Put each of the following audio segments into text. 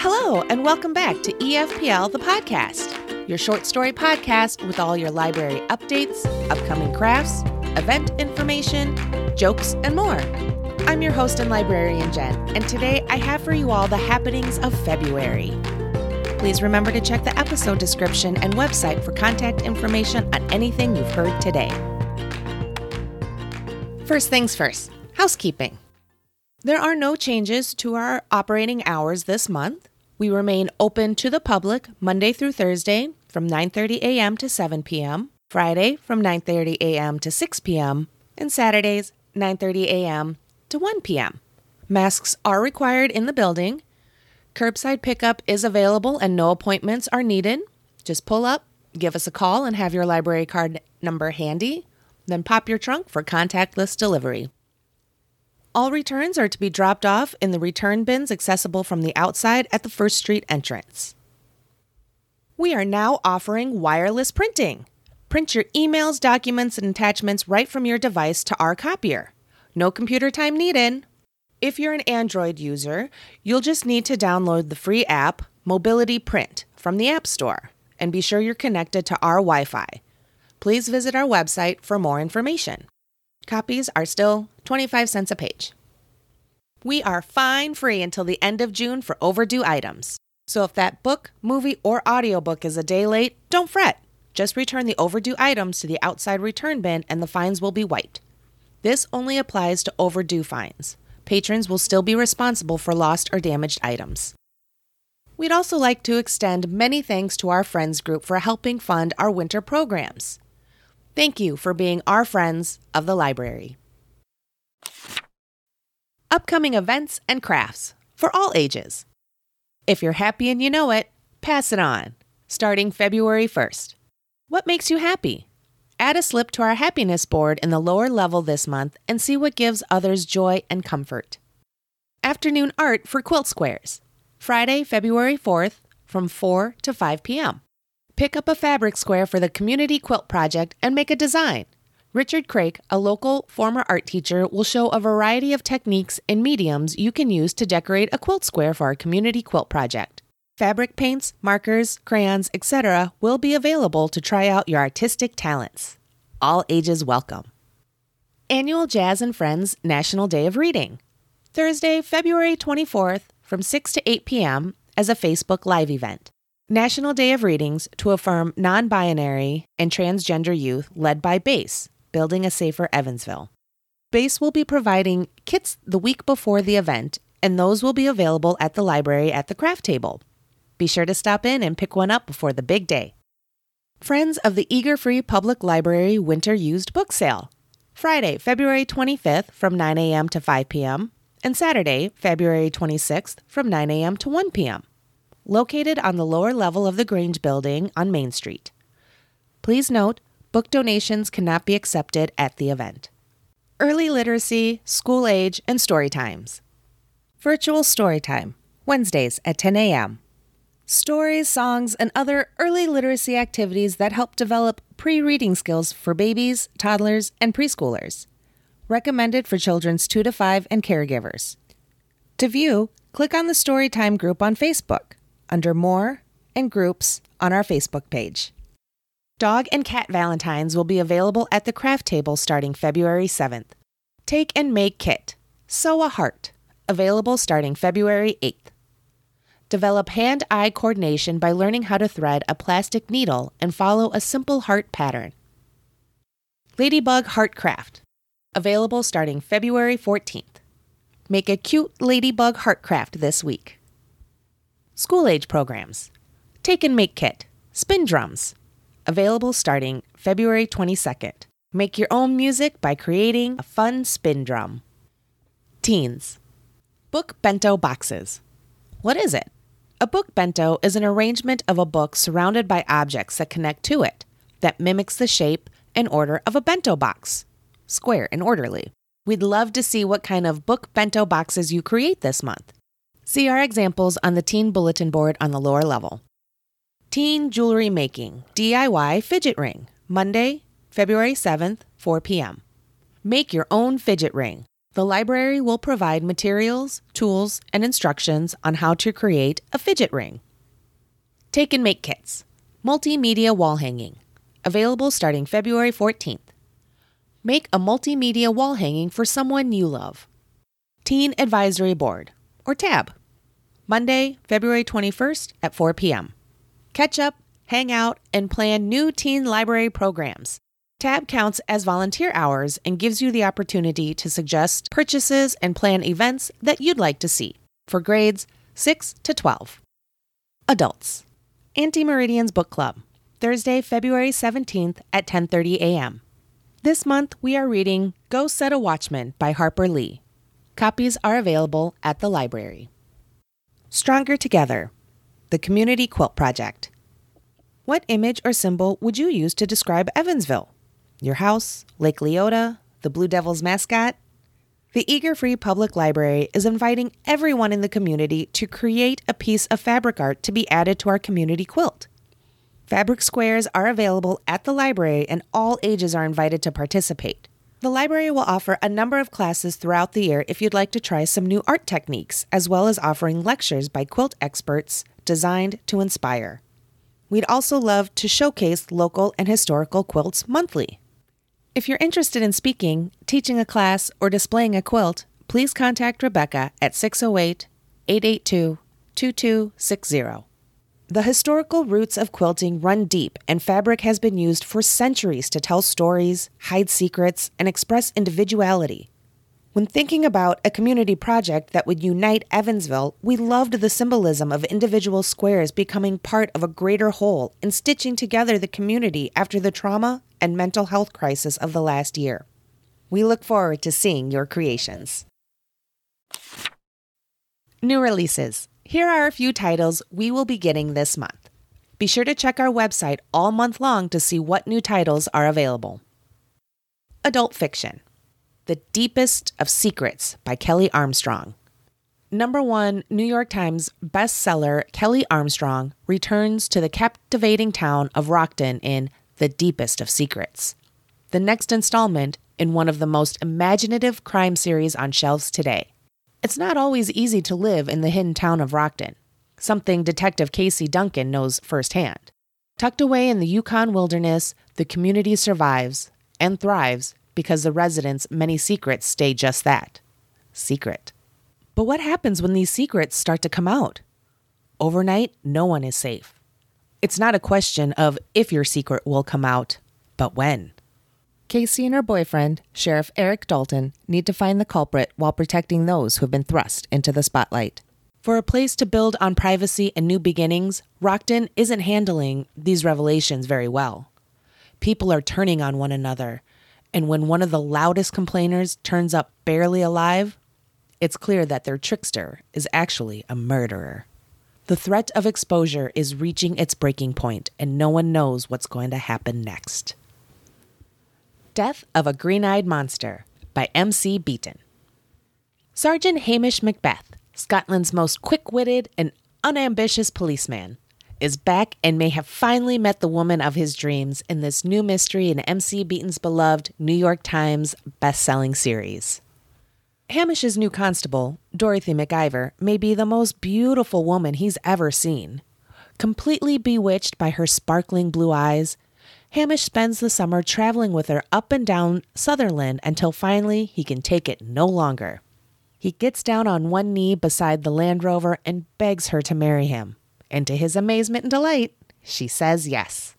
Hello, and welcome back to EFPL, the podcast, your short story podcast with all your library updates, upcoming crafts, event information, jokes, and more. I'm your host and librarian, Jen, and today I have for you all the happenings of February. Please remember to check the episode description and website for contact information on anything you've heard today. First things first housekeeping. There are no changes to our operating hours this month. We remain open to the public Monday through Thursday from 9:30 a.m. to 7 p.m., Friday from 9:30 a.m. to 6 p.m., and Saturdays 9:30 a.m. to 1 p.m. Masks are required in the building Curbside pickup is available and no appointments are needed. Just pull up, give us a call, and have your library card number handy. Then pop your trunk for contactless delivery. All returns are to be dropped off in the return bins accessible from the outside at the First Street entrance. We are now offering wireless printing. Print your emails, documents, and attachments right from your device to our copier. No computer time needed. If you're an Android user, you'll just need to download the free app Mobility Print from the App Store and be sure you're connected to our Wi Fi. Please visit our website for more information. Copies are still 25 cents a page. We are fine free until the end of June for overdue items. So if that book, movie, or audiobook is a day late, don't fret. Just return the overdue items to the outside return bin and the fines will be wiped. This only applies to overdue fines patrons will still be responsible for lost or damaged items. We'd also like to extend many thanks to our friends group for helping fund our winter programs. Thank you for being our friends of the library. Upcoming events and crafts for all ages. If you're happy and you know it, pass it on. Starting February 1st. What makes you happy? Add a slip to our happiness board in the lower level this month and see what gives others joy and comfort. Afternoon art for quilt squares. Friday, February 4th from 4 to 5 p.m. Pick up a fabric square for the Community Quilt Project and make a design. Richard Craik, a local former art teacher, will show a variety of techniques and mediums you can use to decorate a quilt square for our Community Quilt Project. Fabric paints, markers, crayons, etc. will be available to try out your artistic talents. All ages welcome. Annual Jazz and Friends National Day of Reading. Thursday, February 24th from 6 to 8 p.m. as a Facebook Live event. National Day of Readings to affirm non binary and transgender youth led by BASE, Building a Safer Evansville. BASE will be providing kits the week before the event, and those will be available at the library at the craft table. Be sure to stop in and pick one up before the big day. Friends of the Eager Free Public Library Winter Used Book Sale. Friday, February 25th from 9 a.m. to 5 p.m., and Saturday, February 26th from 9 a.m. to 1 p.m. Located on the lower level of the Grange building on Main Street. Please note, book donations cannot be accepted at the event. Early literacy, school age, and story times. Virtual story time, Wednesdays at 10 a.m stories, songs, and other early literacy activities that help develop pre reading skills for babies, toddlers, and preschoolers. Recommended for children's 2 to 5 and caregivers. To view, click on the Storytime group on Facebook under More and Groups on our Facebook page. Dog and cat valentines will be available at the craft table starting February 7th. Take and make kit. Sew a heart. Available starting February 8th. Develop hand eye coordination by learning how to thread a plastic needle and follow a simple heart pattern. Ladybug Heart Craft. Available starting February 14th. Make a cute ladybug heart craft this week. School age programs. Take and Make Kit. Spin drums. Available starting February 22nd. Make your own music by creating a fun spin drum. Teens. Book bento boxes. What is it? A book bento is an arrangement of a book surrounded by objects that connect to it, that mimics the shape and order of a bento box square and orderly. We'd love to see what kind of book bento boxes you create this month. See our examples on the teen bulletin board on the lower level. Teen Jewelry Making DIY Fidget Ring, Monday, February 7th, 4 p.m. Make your own fidget ring. The library will provide materials, tools, and instructions on how to create a fidget ring. Take and Make Kits Multimedia Wall Hanging. Available starting February 14th. Make a multimedia wall hanging for someone you love. Teen Advisory Board, or TAB. Monday, February 21st at 4 p.m. Catch up, hang out, and plan new teen library programs. Tab counts as volunteer hours and gives you the opportunity to suggest purchases and plan events that you'd like to see for grades 6 to 12. Adults. Auntie Meridian's Book Club, Thursday, February 17th at 10:30 a.m. This month we are reading Go Set a Watchman by Harper Lee. Copies are available at the library. Stronger Together, the Community Quilt Project. What image or symbol would you use to describe Evansville? Your house, Lake Leota, the Blue Devils mascot? The Eager Free Public Library is inviting everyone in the community to create a piece of fabric art to be added to our community quilt. Fabric squares are available at the library and all ages are invited to participate. The library will offer a number of classes throughout the year if you'd like to try some new art techniques, as well as offering lectures by quilt experts designed to inspire. We'd also love to showcase local and historical quilts monthly. If you're interested in speaking, teaching a class, or displaying a quilt, please contact Rebecca at 608 882 2260. The historical roots of quilting run deep, and fabric has been used for centuries to tell stories, hide secrets, and express individuality. When thinking about a community project that would unite Evansville, we loved the symbolism of individual squares becoming part of a greater whole and stitching together the community after the trauma and mental health crisis of the last year. We look forward to seeing your creations. New releases. Here are a few titles we will be getting this month. Be sure to check our website all month long to see what new titles are available. Adult fiction The Deepest of Secrets by Kelley Armstrong. Number one New York Times bestseller Kelley Armstrong returns to the captivating town of Rockton in The Deepest of Secrets. The next installment in one of the most imaginative crime series on shelves today. It's not always easy to live in the hidden town of Rockton, something Detective Casey Duncan knows firsthand. Tucked away in the Yukon wilderness, the community survives and thrives because the residents' many secrets stay just that secret. But what happens when these secrets start to come out? Overnight, no one is safe. It's not a question of if your secret will come out, but when. Casey and her boyfriend, Sheriff Eric Dalton, need to find the culprit while protecting those who have been thrust into the spotlight. For a place to build on privacy and new beginnings, Rockton isn't handling these revelations very well. People are turning on one another, and when one of the loudest complainers turns up barely alive, it's clear that their trickster is actually a murderer. The threat of exposure is reaching its breaking point, and no one knows what's going to happen next. Death of a Green Eyed Monster by M.C. Beaton. Sergeant Hamish Macbeth, Scotland's most quick witted and unambitious policeman, is back and may have finally met the woman of his dreams in this new mystery in M.C. Beaton's beloved New York Times best-selling series. Hamish's new constable, Dorothy McIver, may be the most beautiful woman he's ever seen. Completely bewitched by her sparkling blue eyes, Hamish spends the summer traveling with her up and down Sutherland until finally he can take it no longer. He gets down on one knee beside the Land Rover and begs her to marry him. And to his amazement and delight, she says yes.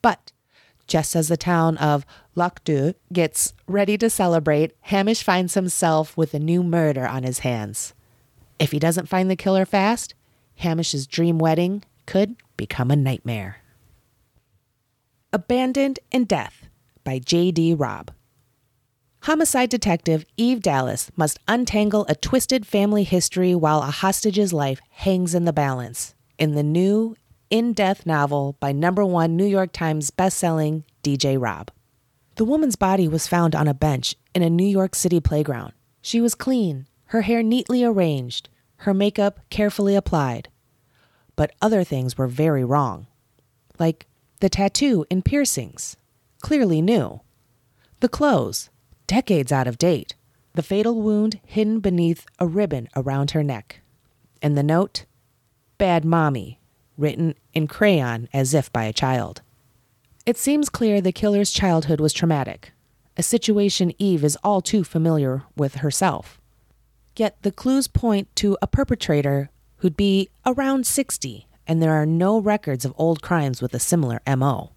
But just as the town of Lochdubh gets ready to celebrate, Hamish finds himself with a new murder on his hands. If he doesn't find the killer fast, Hamish's dream wedding could become a nightmare. Abandoned in Death by J.D. Robb. Homicide detective Eve Dallas must untangle a twisted family history while a hostage's life hangs in the balance in the new in death novel by number one New York Times bestselling DJ Robb. The woman's body was found on a bench in a New York City playground. She was clean, her hair neatly arranged, her makeup carefully applied. But other things were very wrong. Like the tattoo and piercings, clearly new. The clothes, decades out of date. the fatal wound hidden beneath a ribbon around her neck. And the note, Bad Mommy, written in crayon as if by a child. It seems clear the killer's childhood was traumatic, a situation Eve is all too familiar with herself. Yet the clues point to a perpetrator who'd be around 60, and there are no records of old crimes with a similar MO.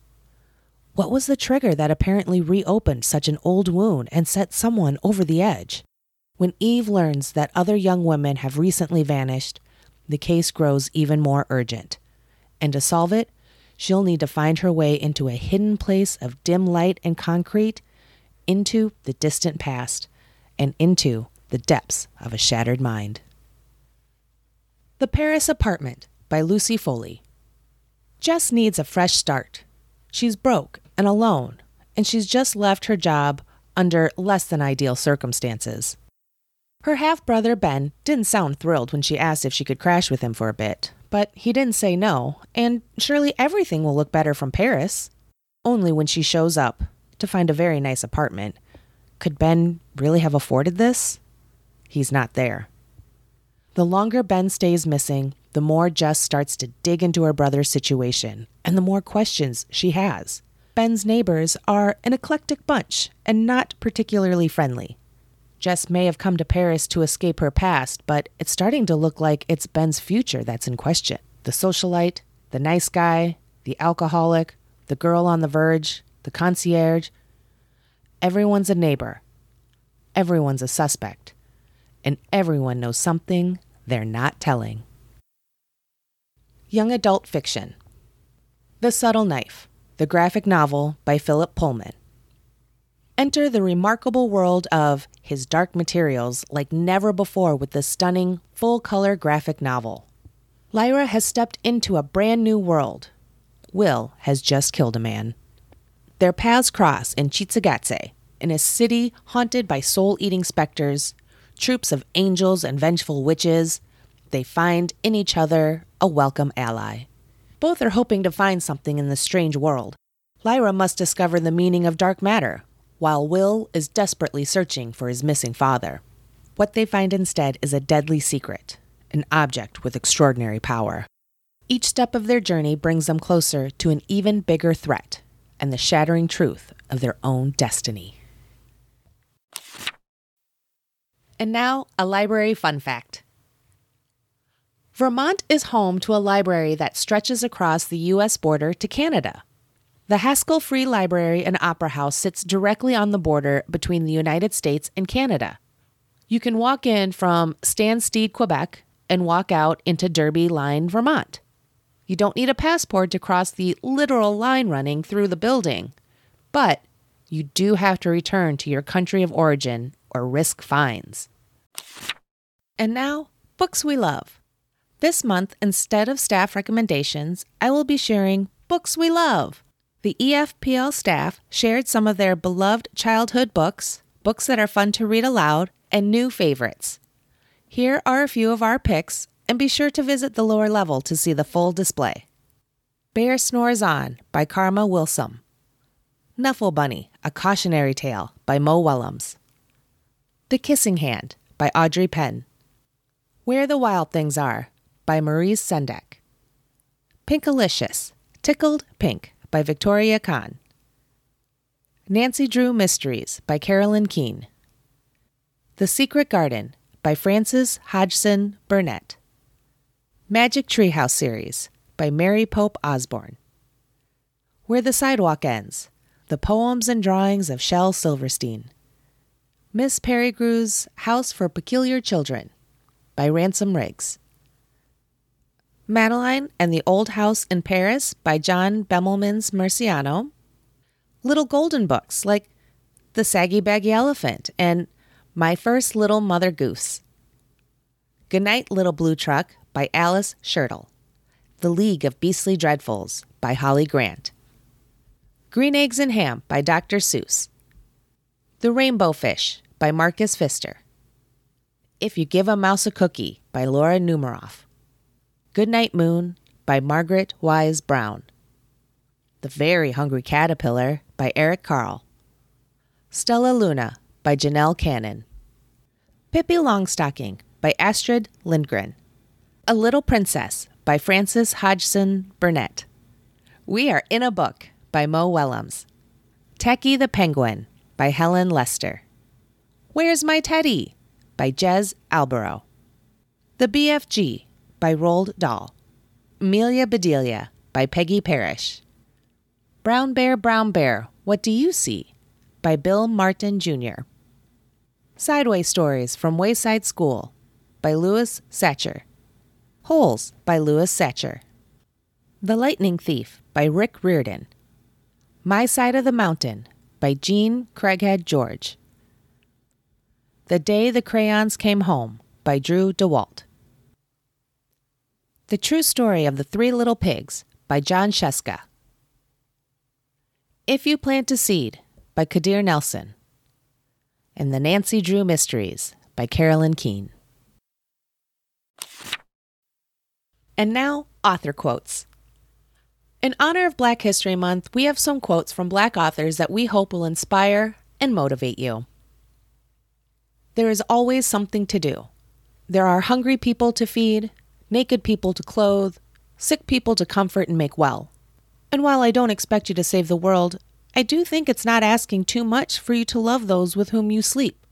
What was the trigger that apparently reopened such an old wound and set someone over the edge? When Eve learns that other young women have recently vanished, the case grows even more urgent. And to solve it, she'll need to find her way into a hidden place of dim light and concrete, into the distant past, and into the depths of a shattered mind. The Paris Apartment by Lucy Foley. Jess needs a fresh start. She's broke and alone, and she's just left her job under less than ideal circumstances. Her half brother Ben didn't sound thrilled when she asked if she could crash with him for a bit, but he didn't say no, and surely everything will look better from Paris. Only when she shows up to find a very nice apartment. Could Ben really have afforded this? He's not there. The longer Ben stays missing, the more Jess starts to dig into her brother's situation and the more questions she has. Ben's neighbors are an eclectic bunch and not particularly friendly. Jess may have come to Paris to escape her past, but it's starting to look like it's Ben's future that's in question. The socialite, the nice guy, the alcoholic, the girl on the verge, the concierge. Everyone's a neighbor. Everyone's a suspect. And everyone knows something they're not telling. Young Adult Fiction The Subtle Knife, the graphic novel by Philip Pullman. Enter the remarkable world of his dark materials like never before with this stunning, full color graphic novel. Lyra has stepped into a brand new world. Will has just killed a man. Their paths cross in Cittàgazze, in a city haunted by soul eating specters, troops of angels and vengeful witches. They find in each other a welcome ally. Both are hoping to find something in this strange world. Lyra must discover the meaning of dark matter, while Will is desperately searching for his missing father. What they find instead is a deadly secret, an object with extraordinary power. Each step of their journey brings them closer to an even bigger threat and the shattering truth of their own destiny. And now, a library fun fact. Vermont is home to a library that stretches across the U.S. border to Canada. The Haskell Free Library and Opera House sits directly on the border between the United States and Canada. You can walk in from Stanstead, Quebec, and walk out into Derby Line, Vermont. You don't need a passport to cross the literal line running through the building, but you do have to return to your country of origin or risk fines. And now, books we love. This month, instead of staff recommendations, I will be sharing books we love. The EFPL staff shared some of their beloved childhood books, books that are fun to read aloud, and new favorites. Here are a few of our picks, and be sure to visit the lower level to see the full display. Bear Snores On by Karma Wilson. Knuffle Bunny, A Cautionary Tale by Mo Willems. The Kissing Hand by Audrey Penn. Where the Wild Things Are by Maurice Sendak. Pinkalicious, Tickled Pink by Victoria Kann. Nancy Drew Mysteries by Carolyn Keene. The Secret Garden by Frances Hodgson Burnett. Magic Treehouse Series by Mary Pope Osborne. Where the Sidewalk Ends The Poems and Drawings of Shel Silverstein. Miss Peregrine's House for Peculiar Children by Ransom Riggs. Madeline and the Old House in Paris by John Bemelmans Marciano. Little golden books like The Saggy Baggy Elephant and My First Little Mother Goose. Goodnight, Little Blue Truck by Alice Schertle. The League of Beastly Dreadfuls by Holly Grant. Green Eggs and Ham by Dr. Seuss. The Rainbow Fish by Marcus Pfister. If You Give a Mouse a Cookie by Laura Numeroff. Goodnight Moon by Margaret Wise Brown. The Very Hungry Caterpillar by Eric Carle. Stellaluna by Janell Cannon. Pippi Longstocking by Astrid Lindgren. A Little Princess by Frances Hodgson Burnett. We Are in a Book by Mo Willems. Tacky the Penguin by Helen Lester. Where's My Teddy by Jez Alborough. The BFG by Roald Dahl. Amelia Bedelia by Peggy Parish. Brown Bear, Brown Bear, What Do You See? by Bill Martin Jr. Sideway Stories from Wayside School by Louis Sachar. Holes by Louis Sachar. The Lightning Thief by Rick Riordan. My Side of the Mountain by Jean Craighead George. The Day the Crayons Came Home by Drew Daywalt. The True Story of the Three Little Pigs by Jon Scieszka. If You Plant a Seed by Kadir Nelson. And The Nancy Drew Mysteries by Carolyn Keene. And now, author quotes. In honor of Black History Month, we have some quotes from Black authors that we hope will inspire and motivate you. There is always something to do. There are hungry people to feed, naked people to clothe, sick people to comfort and make well. And while I don't expect you to save the world, I do think it's not asking too much for you to love those with whom you sleep,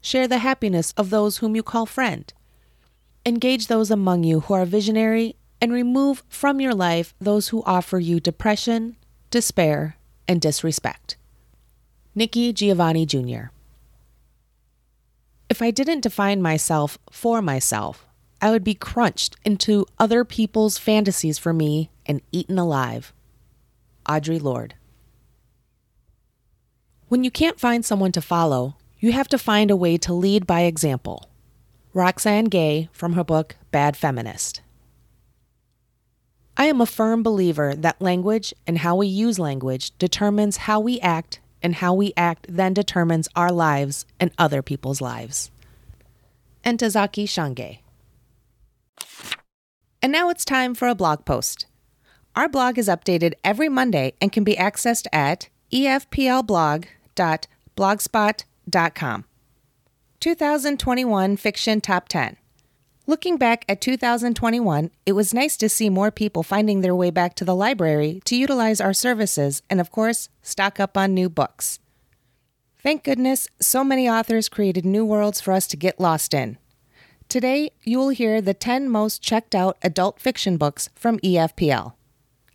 share the happiness of those whom you call friend, engage those among you who are visionary, and remove from your life those who offer you depression, despair, and disrespect. Nikki Giovanni Jr. If I didn't define myself for myself, I would be crunched into other people's fantasies for me and eaten alive. Audre Lorde. When you can't find someone to follow, you have to find a way to lead by example. Roxane Gay from her book Bad Feminist. I am a firm believer that language and how we use language determines how we act, and how we act then determines our lives and other people's lives. Ntozake Shange. And now it's time for a blog post. Our blog is updated every Monday and can be accessed at efplblog.blogspot.com. 2021 Fiction Top 10. Looking back at 2021, it was nice to see more people finding their way back to the library to utilize our services and, of course, stock up on new books. Thank goodness so many authors created new worlds for us to get lost in. Today, you will hear the 10 most checked out adult fiction books from EFPL.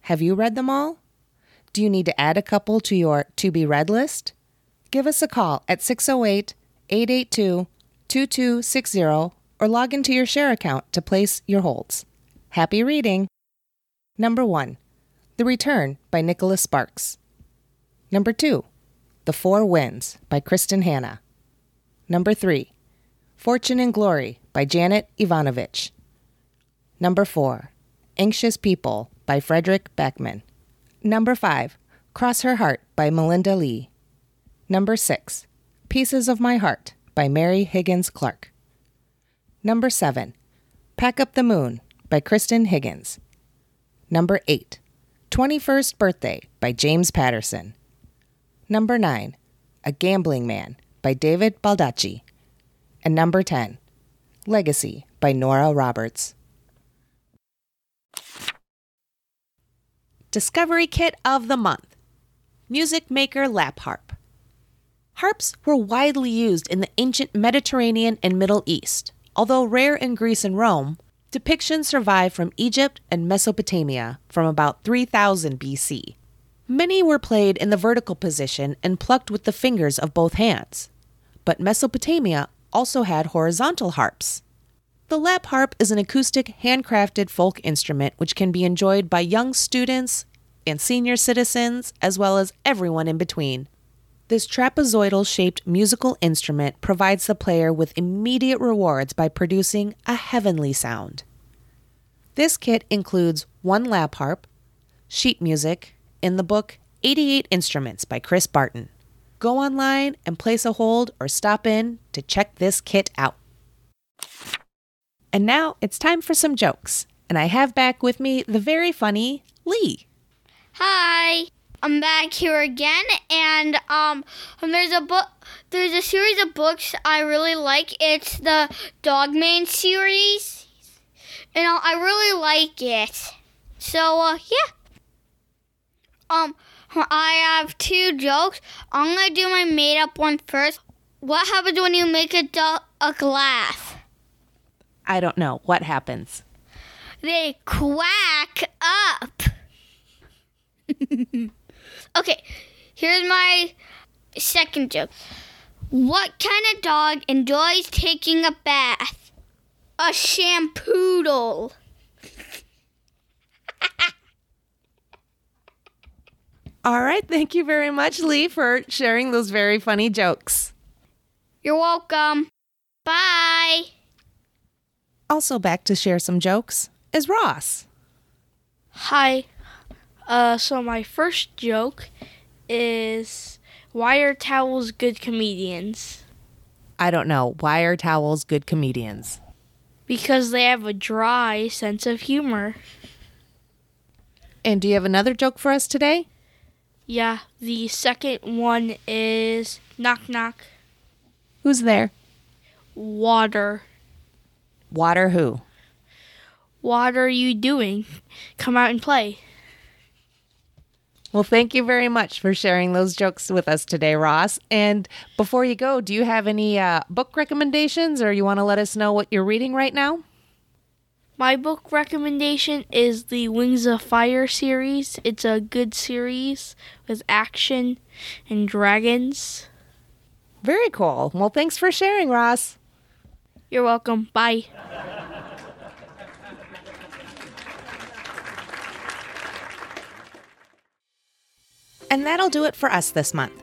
Have you read them all? Do you need to add a couple to your to be read list? Give us a call at 608 882 2260 or log into your share account to place your holds. Happy reading! Number 1 The Return by Nicholas Sparks. Number 2 The Four Winds by Kristin Hannah. Number 3 Fortune and Glory by Janet Evanovich. Number 4 Anxious People by Fredrik Backman. Number 5, Cross Her Heart by Melinda Leigh. Number 6, Pieces of My Heart by Mary Higgins Clark. Number 7, Pack Up the Moon by Kristan Higgins. Number 8, 21st Birthday by James Patterson. Number 9, A Gambling Man by David Baldacci. And number 10, Legacy by Nora Roberts. Discovery Kit of the Month Music Maker Lap Harp. Harps were widely used in the ancient Mediterranean and Middle East. Although rare in Greece and Rome, depictions survive from Egypt and Mesopotamia from about 3000 BC. Many were played in the vertical position and plucked with the fingers of both hands. But Mesopotamia also had horizontal harps. The lap harp is an acoustic, handcrafted folk instrument which can be enjoyed by young students and senior citizens, as well as everyone in between. This trapezoidal shaped musical instrument provides the player with immediate rewards by producing a heavenly sound. This kit includes one lap harp, sheet music, in the book 88 Instruments by Chris Barton. Go online and place a hold or stop in to check this kit out. And now it's time for some jokes. And I have back with me the very funny Lee. Hi. I'm back here again, and um, there's a book. There's a series of books I really like. It's the Dogman series, and I really like it. So uh, yeah. Um, I have two jokes. I'm gonna do my made-up one first. What happens when you make a do- a glass? I don't know. What happens? They quack up. okay, here's my second joke. What kind of dog enjoys taking a bath? A shampoodle. All right. Thank you very much, Lee, for sharing those very funny jokes. You're welcome. Bye. Also, back to share some jokes is Ross. Hi. Uh, so my first joke is why are towels good comedians? I don't know. Why are towels good comedians? Because they have a dry sense of humor. And do you have another joke for us today? Yeah, the second one is knock knock. Who's there? Water. Water who? What are you doing? Come out and play. Well, thank you very much for sharing those jokes with us today, Ross. And before you go, do you have any uh, book recommendations or you want to let us know what you're reading right now? My book recommendation is the Wings of Fire series. It's a good series with action and dragons. Very cool. Well, thanks for sharing, Ross. You're welcome. Bye. And that'll do it for us this month.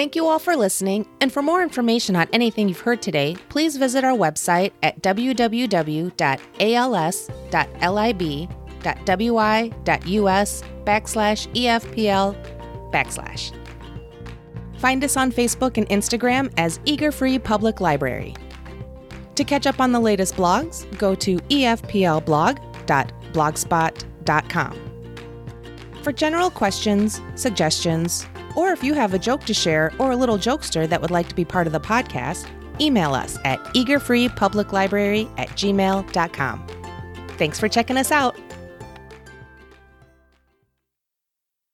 Thank you all for listening, and for more information on anything you've heard today, please visit our website at www.als.lib.wi.us backslash EFPL backslash. Find us on Facebook and Instagram as Eager Free Public Library. To catch up on the latest blogs, go to efplblog.blogspot.com. For general questions, suggestions, or if you have a joke to share or a little jokester that would like to be part of the podcast, email us at eagerfreepubliclibrary at gmail.com. Thanks for checking us out.